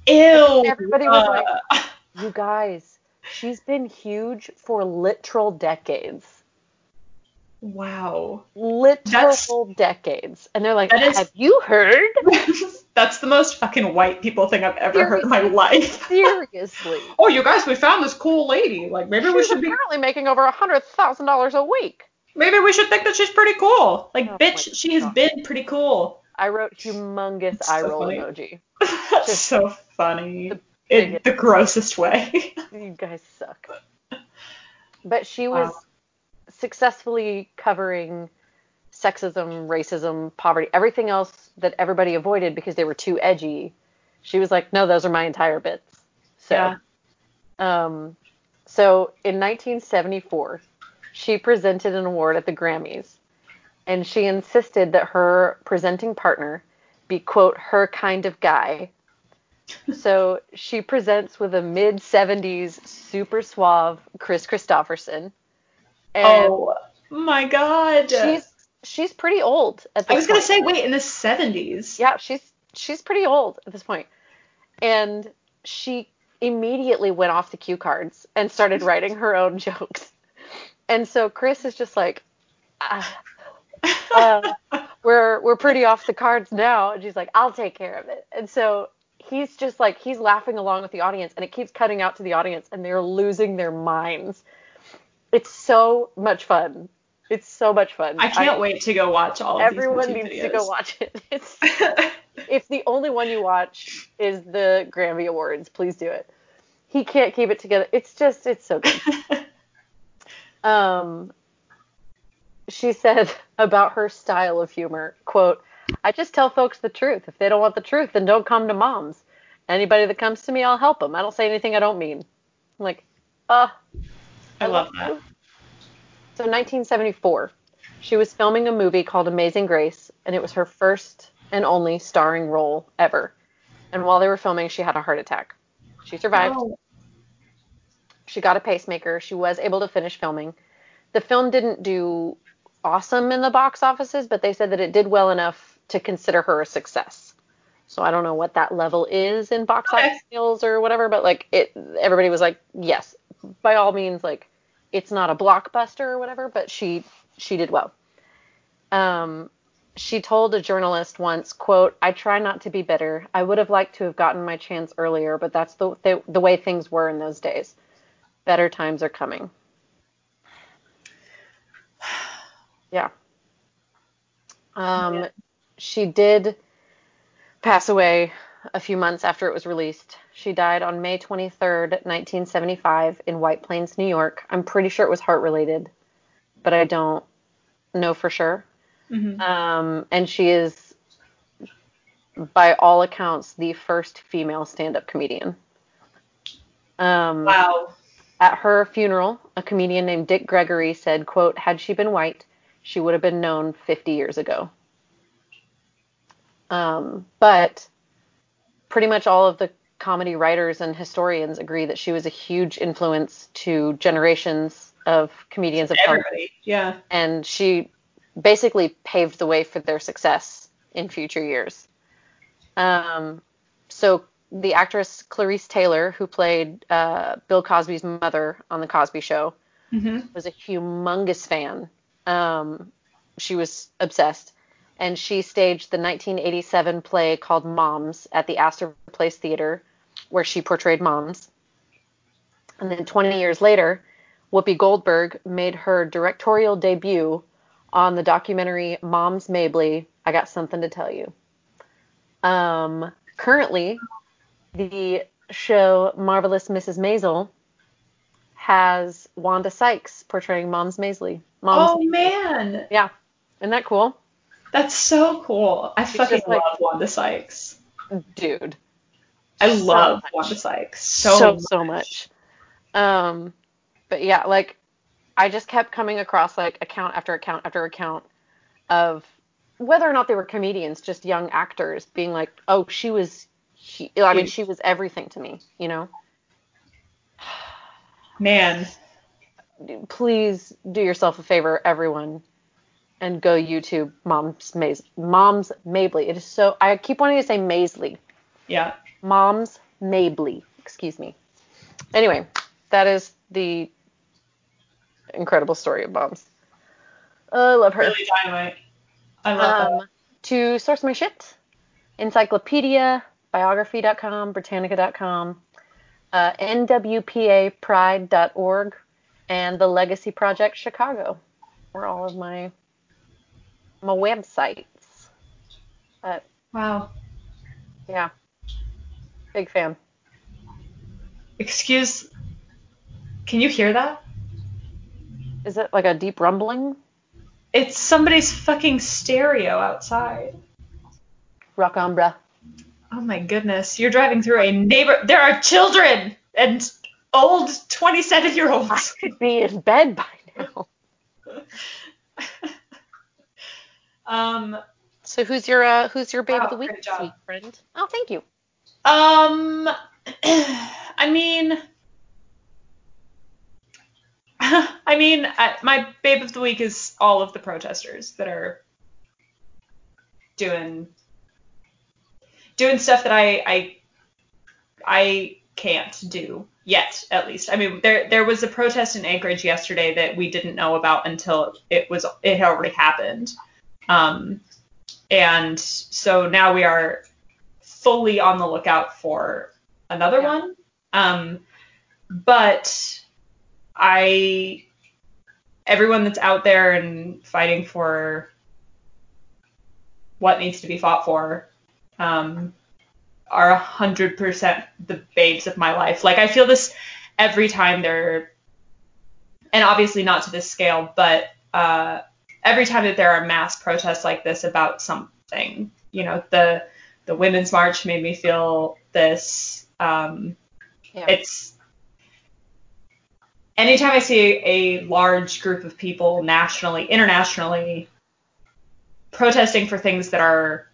Ew.
Everybody was like-
uh,
You guys, she's been huge for literal decades.
Wow.
literal decades. And they're like,
is-
"Have you heard?"
That's the most fucking white people thing I've ever heard in my life.
Seriously.
oh, you guys, we found this cool lady. Like maybe we
She's
should be
apparently making over a hundred thousand dollars a week.
maybe we should think that she's pretty cool. Like
Oh
bitch, she has
God.
been pretty cool.
I wrote humongous eye
so
roll
funny.
emoji.
That's
Just
so funny.
the
In the grossest way.
You guys suck. But she was
Wow.
successfully covering sexism, racism, poverty, everything else that everybody avoided because they were too edgy. She was like, no, those are my entire bits. So,
Yeah.
um, so in 1974, she presented an award at the Grammys, and she insisted that her presenting partner be quote her kind of guy. So she presents with a mid 70s super suave Kris Kristofferson. And
oh my god.
she's she's pretty old at this
I was gonna say, wait, in the seventies.
Yeah, she's she's pretty old at this point. And she immediately went off the cue cards and started writing her own jokes. And so Chris is just like, ah, uh, we're we're pretty off the cards now. And she's like, I'll take care of it. And so he's just like he's laughing along with the audience, and it keeps cutting out to the audience, and they're losing their minds. It's so much fun. It's so much fun.
I can't wait to go watch all of
Everyone needs
videos.
to go watch it. It's if the only one you watch is the Grammy Awards, please do it. He can't keep it together. It's just it's so good. Um she said about her style of humor, quote, I just tell folks the truth. If they don't want the truth, then don't come to mom's. Anybody that comes to me, I'll help them. I don't say anything I don't mean. I'm like, uh,
I love
you.
that.
So 1974, she was filming a movie called Amazing Grace, and it was her first and only starring role ever. And while they were filming, she had a heart attack. She survived.
Oh,
She got a pacemaker. She was able to finish filming. The film didn't do awesome in the box offices, but they said that it did well enough to consider her a success. So I don't know what that level is in box
Okay.
office sales or whatever, but like it, everybody was like, yes, by all means, like it's not a blockbuster or whatever, but she she did well. Um, she told a journalist once, "quote I try not to be bitter. I would have liked to have gotten my chance earlier, but that's the the, the way things were in those days. Better times are coming." Yeah. Um,
Yeah.
she did pass away a few months after it was released. She died on May 23rd, 1975, in White Plains, New York. I'm pretty sure it was heart related, but I don't know for sure.
mhm.
Um, and she is, by all accounts, the first female stand up comedian. Um,
Wow.
at her funeral, a comedian named Dick Gregory said, quote, had she been white, she would have been known 50 years ago. Um, but pretty much all of the comedy writers and historians agree that she was a huge influence to generations of comedians of
Everybody. Yeah.
and she basically paved the way for their success in future years. Um, so the actress Clarice Taylor, who played uh, Bill Cosby's mother on the Cosby Show,
hmm
was a humongous fan. Um, she was obsessed, and she staged the 1987 play called Moms at the Astor Place Theater, where she portrayed moms. And then 20 years later, Whoopi Goldberg made her directorial debut on the documentary Moms Mabley. I got something to tell you. Um, currently, the show Marvelous Mrs. Maisel has Wanda Sykes portraying Mom's Maisley. Mom's
Oh man,
yeah, isn't that cool,
that's so cool. I fucking
just like-
love Wanda Sykes.
dude?
I
So
love
much.
Wanda Sykes so,
so
much.
so much. Um, but yeah, like I just kept coming across like account after account after account of whether or not they were comedians, just young actors being like, "Oh, she was." She, I mean, she was everything to me, you know.
Man,
Please do yourself a favor, everyone, and go YouTube Mom's Maze, Moms Mabley. It is so. I keep wanting to say Maisley.
yeah.
Moms Mabley. Excuse me. Anyway, that is the incredible story of moms. Oh, I love her.
Really dynamite. I love
Um, to source my shit, encyclopedia, biography.com, britannica.com, uh, nwpapride.org, and the Legacy Project Chicago. Were all of my my websites. But
that. Wow.
yeah, big fan.
Excuse. Can you hear that?
Is it like a deep rumbling?
It's somebody's fucking stereo outside.
Rock on, bruh.
Oh my goodness. You're driving through a neighbor. There are children and old 27 year olds.
I could be in bed by now.
Um,
So who's your uh, who's your babe
Wow,
of the week,
job.
sweet friend? Oh, thank you.
um, I mean, I mean, I, my babe of the week is all of the protesters that are doing doing stuff that I I I can't do yet, at least. I mean, there there was a protest in Anchorage yesterday that we didn't know about until it was it had already happened. Um, and so now we are fully on the lookout for another
Yeah.
one. Um, but I everyone that's out there and fighting for what needs to be fought for um, are a hundred percent the babes of my life. Like I feel this every time they're, and obviously not to this scale, but uh, every time that there are mass protests like this about something, you know, the the women's march made me feel this. Um,
Yeah.
it's anytime I see a large group of people nationally, internationally protesting for things that are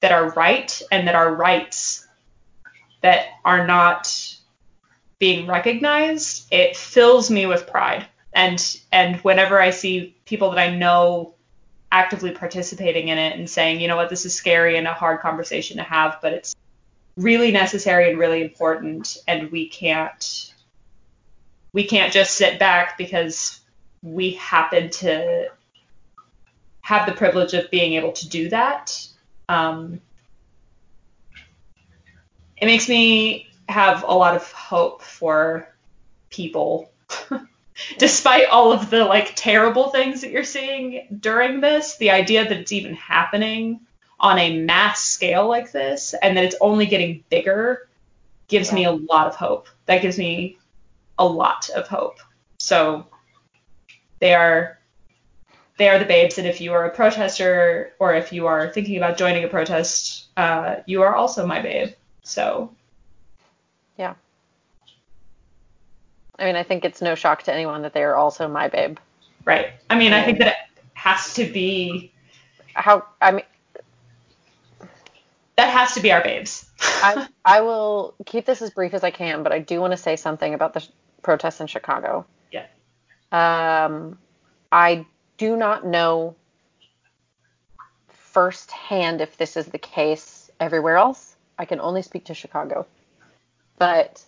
that are right and that are rights that are not being recognized, it fills me with pride. And and whenever I see people that I know actively participating in it and saying, you know what, this is scary and a hard conversation to have, but it's really necessary and really important and we can't we can't just sit back because we happen to have the privilege of being able to do that. Um, it makes me have a lot of hope for people despite all of the like terrible things that you're seeing during this the idea that it's even happening on a mass scale like this and that it's only getting bigger gives me a lot of hope. That gives me a lot of hope. So they are they are the babes and if you are a protester or if you are thinking about joining a protest uh, you are also my babe. So
Yeah. I mean, I think it's no shock to anyone that they are also my babe.
right i mean i think that it has to be
How I mean,
that has to be our babes
I I will keep this as brief as I can, but I do want to say something about the sh- protests in Chicago.
yeah
Um, I do not know firsthand if this is the case everywhere else. I can only speak to Chicago. But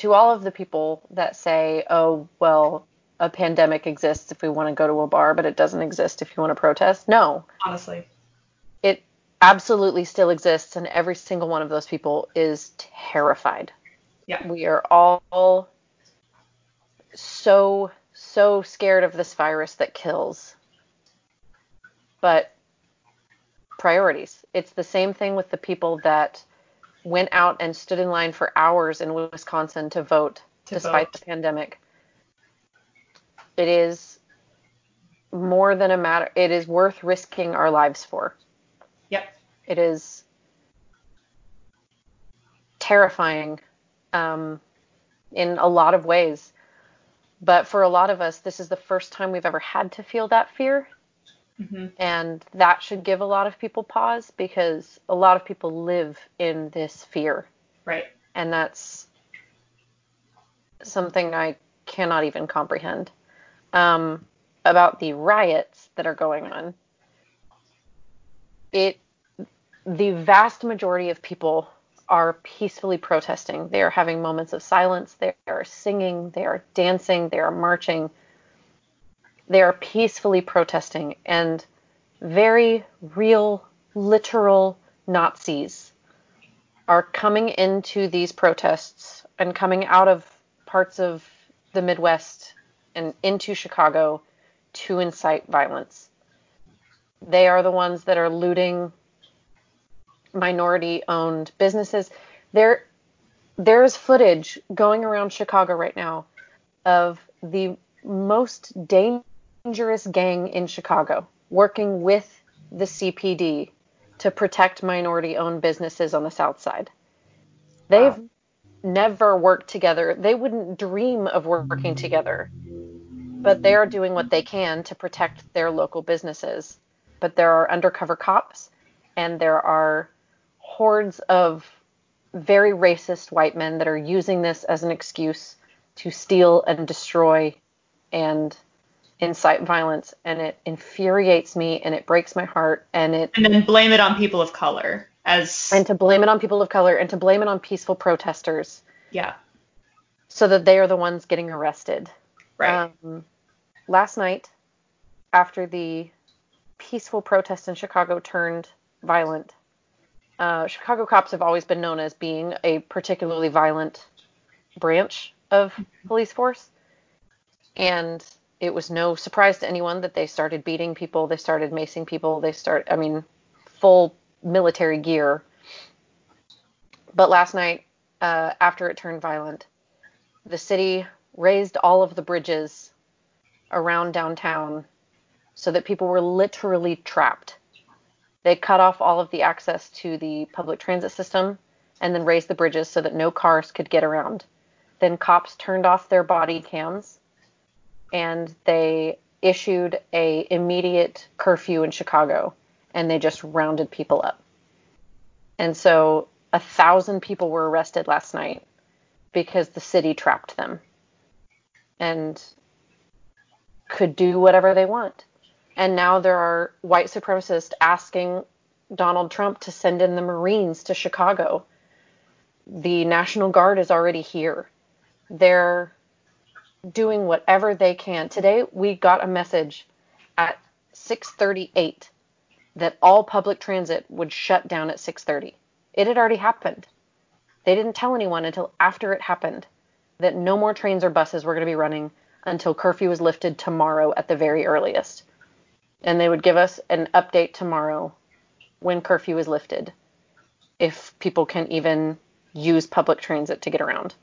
to all of the people that say, oh, well, a pandemic exists if we want to go to a bar, but it doesn't exist if you want to protest. No,
honestly
it absolutely still exists, and every single one of those people is terrified.
Yeah.
We are all so, so scared of this virus that kills. But priorities. It's the same thing with the people that went out and stood in line for hours in Wisconsin to vote
To
despite
vote.
the pandemic. It is more than a matter, it is worth risking our lives for.
Yep.
It is terrifying um, in a lot of ways. But for a lot of us, this is the first time we've ever had to feel that fear.
Hmm
And that should give a lot of people pause because a lot of people live in this fear.
Right.
And that's something I cannot even comprehend. Um, about the riots that are going on, it the vast majority of people are peacefully protesting. They are having moments of silence. They are singing. They are dancing. They are marching. They are peacefully protesting. And very real, literal Nazis are coming into these protests and coming out of parts of the Midwest and into Chicago to incite violence. They are the ones that are looting minority owned businesses. There there's footage going around Chicago right now of the most dangerous gang in Chicago working with the CPD to protect minority owned businesses on the south side. They've wow. never worked together. They wouldn't dream of working together. But they are doing what they can to protect their local businesses. But there are undercover cops and there are hordes of very racist white men that are using this as an excuse to steal and destroy and incite violence and it infuriates me and it breaks my heart and it
and then blame it on people of color as
and to blame it on people of color and to blame it on peaceful protesters.
Yeah.
So that they are the ones getting arrested.
Right. Um,
last night after the peaceful protest in chicago turned violent uh, chicago cops have always been known as being a particularly violent branch of police force. And it was no surprise to anyone that they started beating people, they started macing people, they start I mean full military gear. But last night, uh, after it turned violent, the city raised all of the bridges around downtown so that people were literally trapped. They cut off all of the access to the public transit system and then raised the bridges so that no cars could get around. Then cops turned off their body cams and they issued a immediate curfew in Chicago and they just rounded people up. And so a thousand people were arrested last night because the city trapped them and could do whatever they want. And now there are white supremacists asking Donald Trump to send in the Marines to Chicago. The National Guard is already here. They're doing whatever they can. Today we got a message at 6:38 that all public transit would shut down at 6:30. It had already happened. They didn't tell anyone until after it happened that no more trains or buses were going to be running until curfew was lifted tomorrow at the very earliest. And they would give us an update tomorrow when curfew is lifted if people can even use public transit to get around.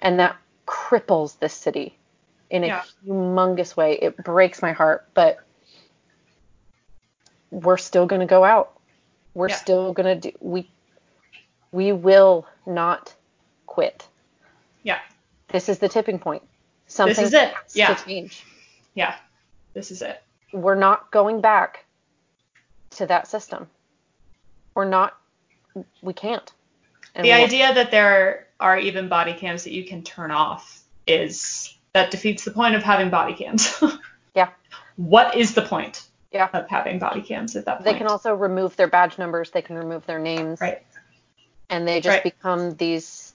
And that cripples this city in a yeah. humongous way. It breaks my heart, but we're still going to go out. We're yeah. still going to do we we will not quit.
Yeah.
This is the tipping point. Something
this is it. yeah.
to change.
Yeah. This is it.
We're not going back to that system. We're not we can't.
The idea that there are even body cams that you can turn off is that defeats the point of having body cams.
yeah.
What is the point
yeah.
of having body cams at that point?
They can also remove their badge numbers, they can remove their names.
Right.
And they just right. become these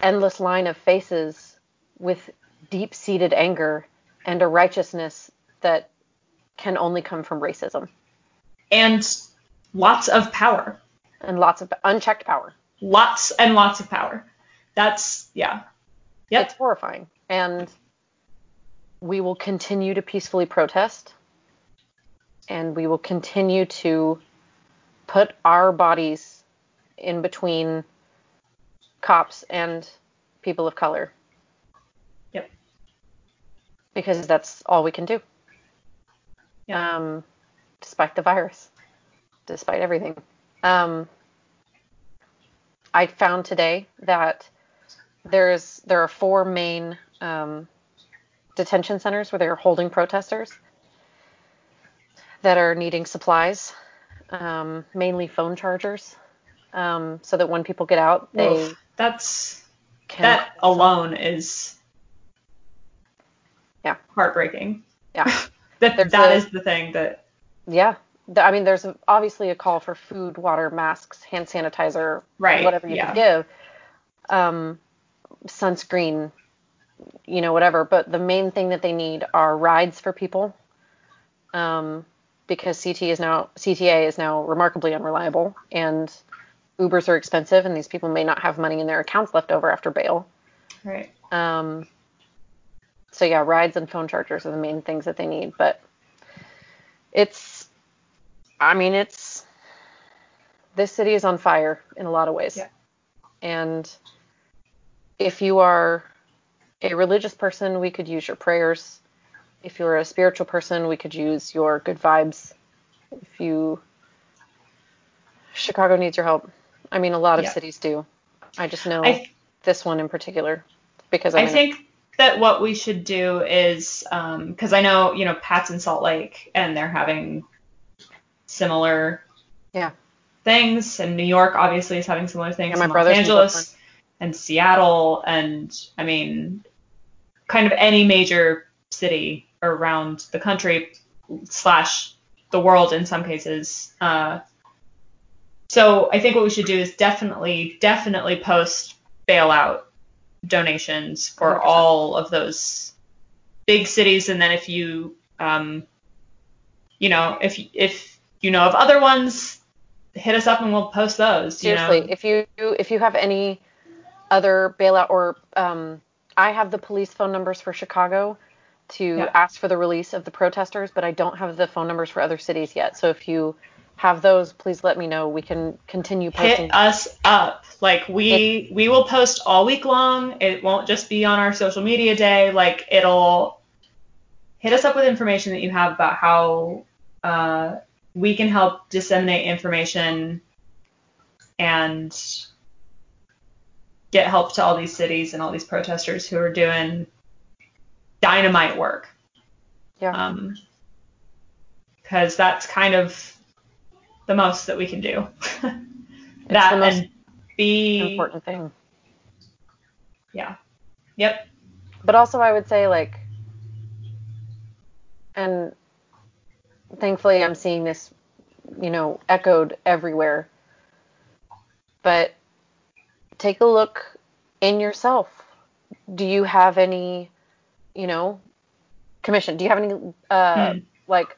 endless line of faces with deep seated anger and a righteousness that can only come from racism.
And lots of power.
And lots of unchecked power.
Lots and lots of power. That's, yeah.
Yep. It's horrifying. And we will continue to peacefully protest. And we will continue to put our bodies in between cops and people of color.
Yep.
Because that's all we can do.
Yeah.
Um, despite the virus, despite everything. Um, I found today that there's there are four main um, detention centers where they're holding protesters that are needing supplies, um, mainly phone chargers, um, so that when people get out, they Oof,
that's that alone is
yeah.
heartbreaking.
Yeah,
that that a, is the thing that
yeah, I mean, there's obviously a call for food, water, masks, hand sanitizer,
Right,
whatever you
yeah.
can give, um, sunscreen, you know, whatever. But the main thing that they need are rides for people, um, because CT is now CTA is now remarkably unreliable, and Ubers are expensive, and these people may not have money in their accounts left over after bail.
Right.
Um, so yeah, rides and phone chargers are the main things that they need. But it's, I mean, it's this city is on fire in a lot of ways.
Yeah.
And if you are a religious person, we could use your prayers. If you're a spiritual person, we could use your good vibes. If you Chicago needs your help. I mean, a lot of
Yeah.
cities do. I just know
I
this one in particular because I'm
I
it.
think that what we should do is um, because I know you know Pat's in Salt Lake and they're having similar
Yeah.
things, and New York obviously is having similar things.
Yeah, my
and Los Angeles and Seattle, and I mean, kind of any major city around the country slash the world in some cases. Uh, so I think what we should do is definitely, definitely post bailout donations for
100%.
all of those big cities, and then if you, um, you know, if if you know of other ones, hit us up and we'll post those. you know?
Seriously, if you if you have any other bailout or um, I have the police phone numbers for Chicago to
Yeah.
ask for the release of the protesters, but I don't have the phone numbers for other cities yet. So if you have those, please let me know. We can continue posting.
hit us up. Like we we will post all week long. It won't just be on our social media day. Like it'll hit us up with information that you have about how uh, we can help disseminate information and get help to all these cities and all these protesters who are doing dynamite work.
yeah,
Um, because that's kind of the most that we can do. that
the most
and be
important thing.
Yeah. Yep.
But also, I would say like, and thankfully, I'm seeing this, you know, echoed everywhere. But take a look in yourself. Do you have any, you know, commission? Do you have any uh,
Hmm.
like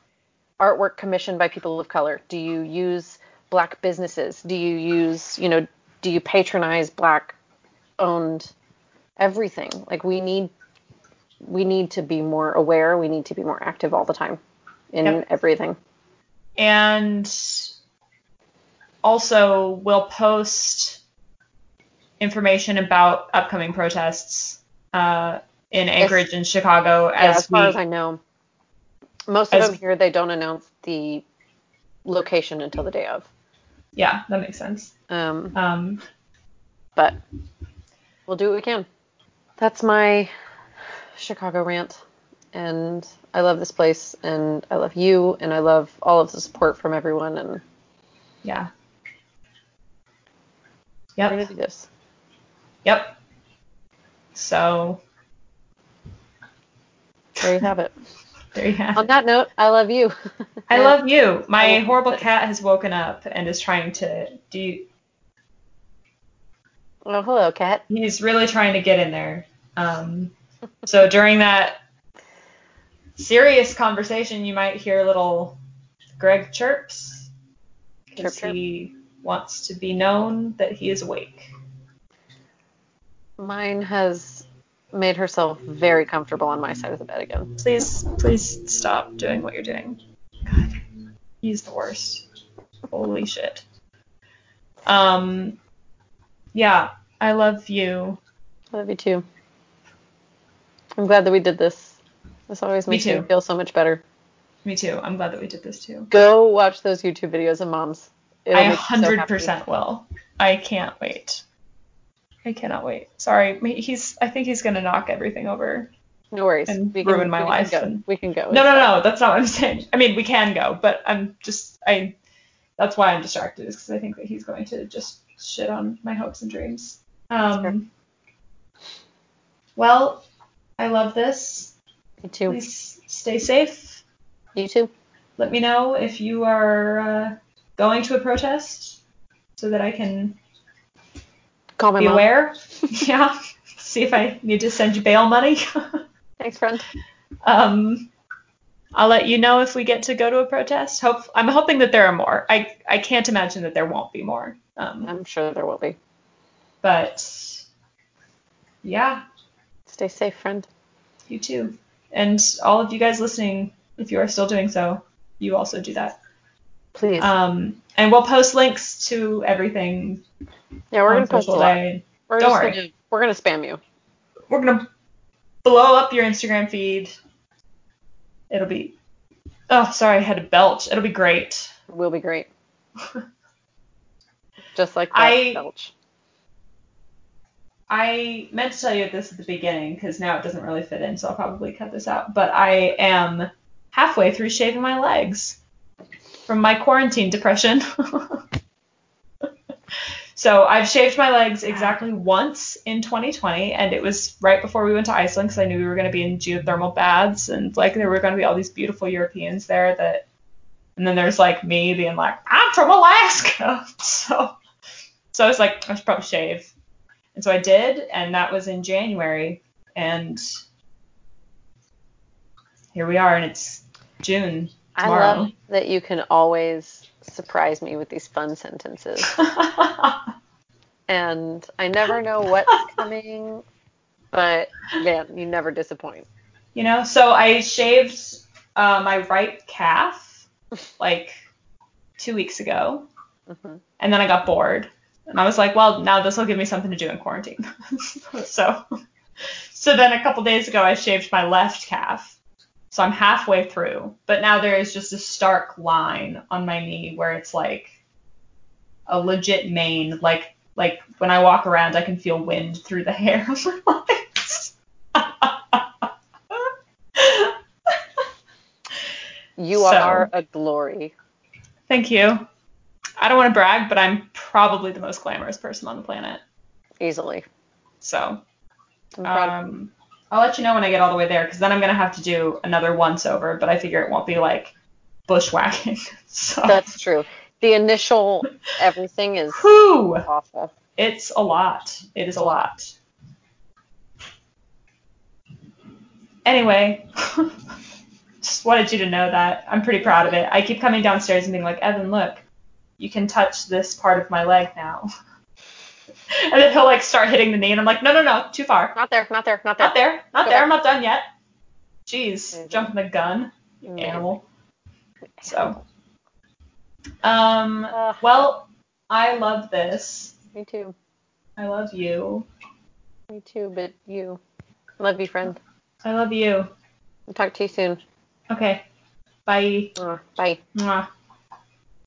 artwork commissioned by people of color? Do you use black businesses? Do you use, you know, do you patronize black owned everything? Like we need we need to be more aware, we need to be more active all the time in
Yep.
everything.
And also, we'll post information about upcoming protests uh, in Anchorage and Chicago
Yeah,
as,
as far
we.
as I know. Most of
as-
them here they don't announce the location until the day of.
yeah, that makes sense.
Um,
Um,
but we'll do what we can. That's my Chicago rant. And I love this place and I love you and I love all of the support from everyone and
yeah.
we're gonna
Yep.
do this.
Yep. So
There you have it.
there you have
On
it.
that note, I love you.
I love you. My horrible cat has woken up and is trying to do.
Oh, hello, cat.
he's really trying to get in there. Um, so during that serious conversation, you might hear little Greg chirps because he wants to be known that he is awake.
Mine has made herself very comfortable on my side of the bed again.
Please, please stop doing what you're doing. God, he's the worst. Holy shit. Um, yeah, I love you.
I love you too. I'm glad that we did this. This always
Me
makes me
too.
feel so much better.
Me too. I'm glad that we did this too.
Go watch those YouTube videos of moms. It'll
I
make you so
100% will. I can't wait. I cannot wait. Sorry, he's. I think he's gonna knock everything over.
No worries.
and
we
ruin my
we
life
Can go.
and-
We can go.
No, no, no. That's not what I'm saying. I mean, we can go, but I'm just. I. That's why I'm distracted, is because I think that he's going to just shit on my hopes and dreams. Um. Well, I love this.
You too.
Please stay safe.
You too.
let me know if you are uh, going to a protest so that I can
Call my
be
mom.
aware. yeah. See if I need to send you bail money.
Thanks, friend.
um, I'll let you know if we get to go to a protest. Hope I'm hoping that there are more. I I can't imagine that there won't be more. Um,
I'm sure there will be.
but yeah,
Stay safe, friend.
you too, and all of you guys listening, if you are still doing so, you also do that.
Please.
Um, and we'll post links to everything
yeah, we're gonna post a lot. We're
Don't worry.
gonna we're gonna spam you.
We're gonna blow up your Instagram feed. It'll be. Oh, sorry, I had to belch. It'll be great.
It will be great. Just like that
I-
belch.
I meant to tell you this at the beginning because now it doesn't really fit in, so I'll probably cut this out. But I am halfway through shaving my legs from my quarantine depression. so I've shaved my legs exactly once in 2020, and it was right before we went to Iceland because I knew we were going to be in geothermal baths and like there were going to be all these beautiful Europeans there that. And then there's like me being like, I'm from Alaska. So, so I was like, I should probably shave. And so I did, and that was in January. And here we are, and it's June
I love that you can always surprise me with these fun sentences. and I never know what's coming, but man, you never disappoint.
you know, so I shaved uh, my right calf like two weeks ago,
hmm
and then I got bored. And I was like, well, now this will give me something to do in quarantine. so, so then a couple days ago, I shaved my left calf. So I'm halfway through, but now there is just a stark line on my knee where it's like a legit mane. Like, like when I walk around, I can feel wind through the hair of my legs.
You
So-
are a glory.
Thank you. I don't want to brag, but I'm probably the most glamorous person on the planet.
Easily.
So
I'm proud of
Um, I'll let you know when I get all the way there, because then I'm gonna have to do another once over. But I figure it won't be like bushwhacking. So,
That's true. The initial everything is
whew,
awful.
it's a lot. It is a lot. Anyway, just wanted you to know that I'm pretty proud of it. I keep coming downstairs and being like, Evan, look, you can touch this part of my leg now. and then he'll like start hitting the knee, and I'm like, no, no, no, too far.
Not there, not there, not there.
Not there. Not
Go
there.
back.
I'm not done yet. Jeez, jumping the gun, you
Yeah.
animal. So, um,
Uh,
well, I love this.
Me too.
I love you.
Me too, but you. Love you, friend.
I love you.
I'll talk to you soon.
Okay. Bye.
Uh, bye.
Mwah.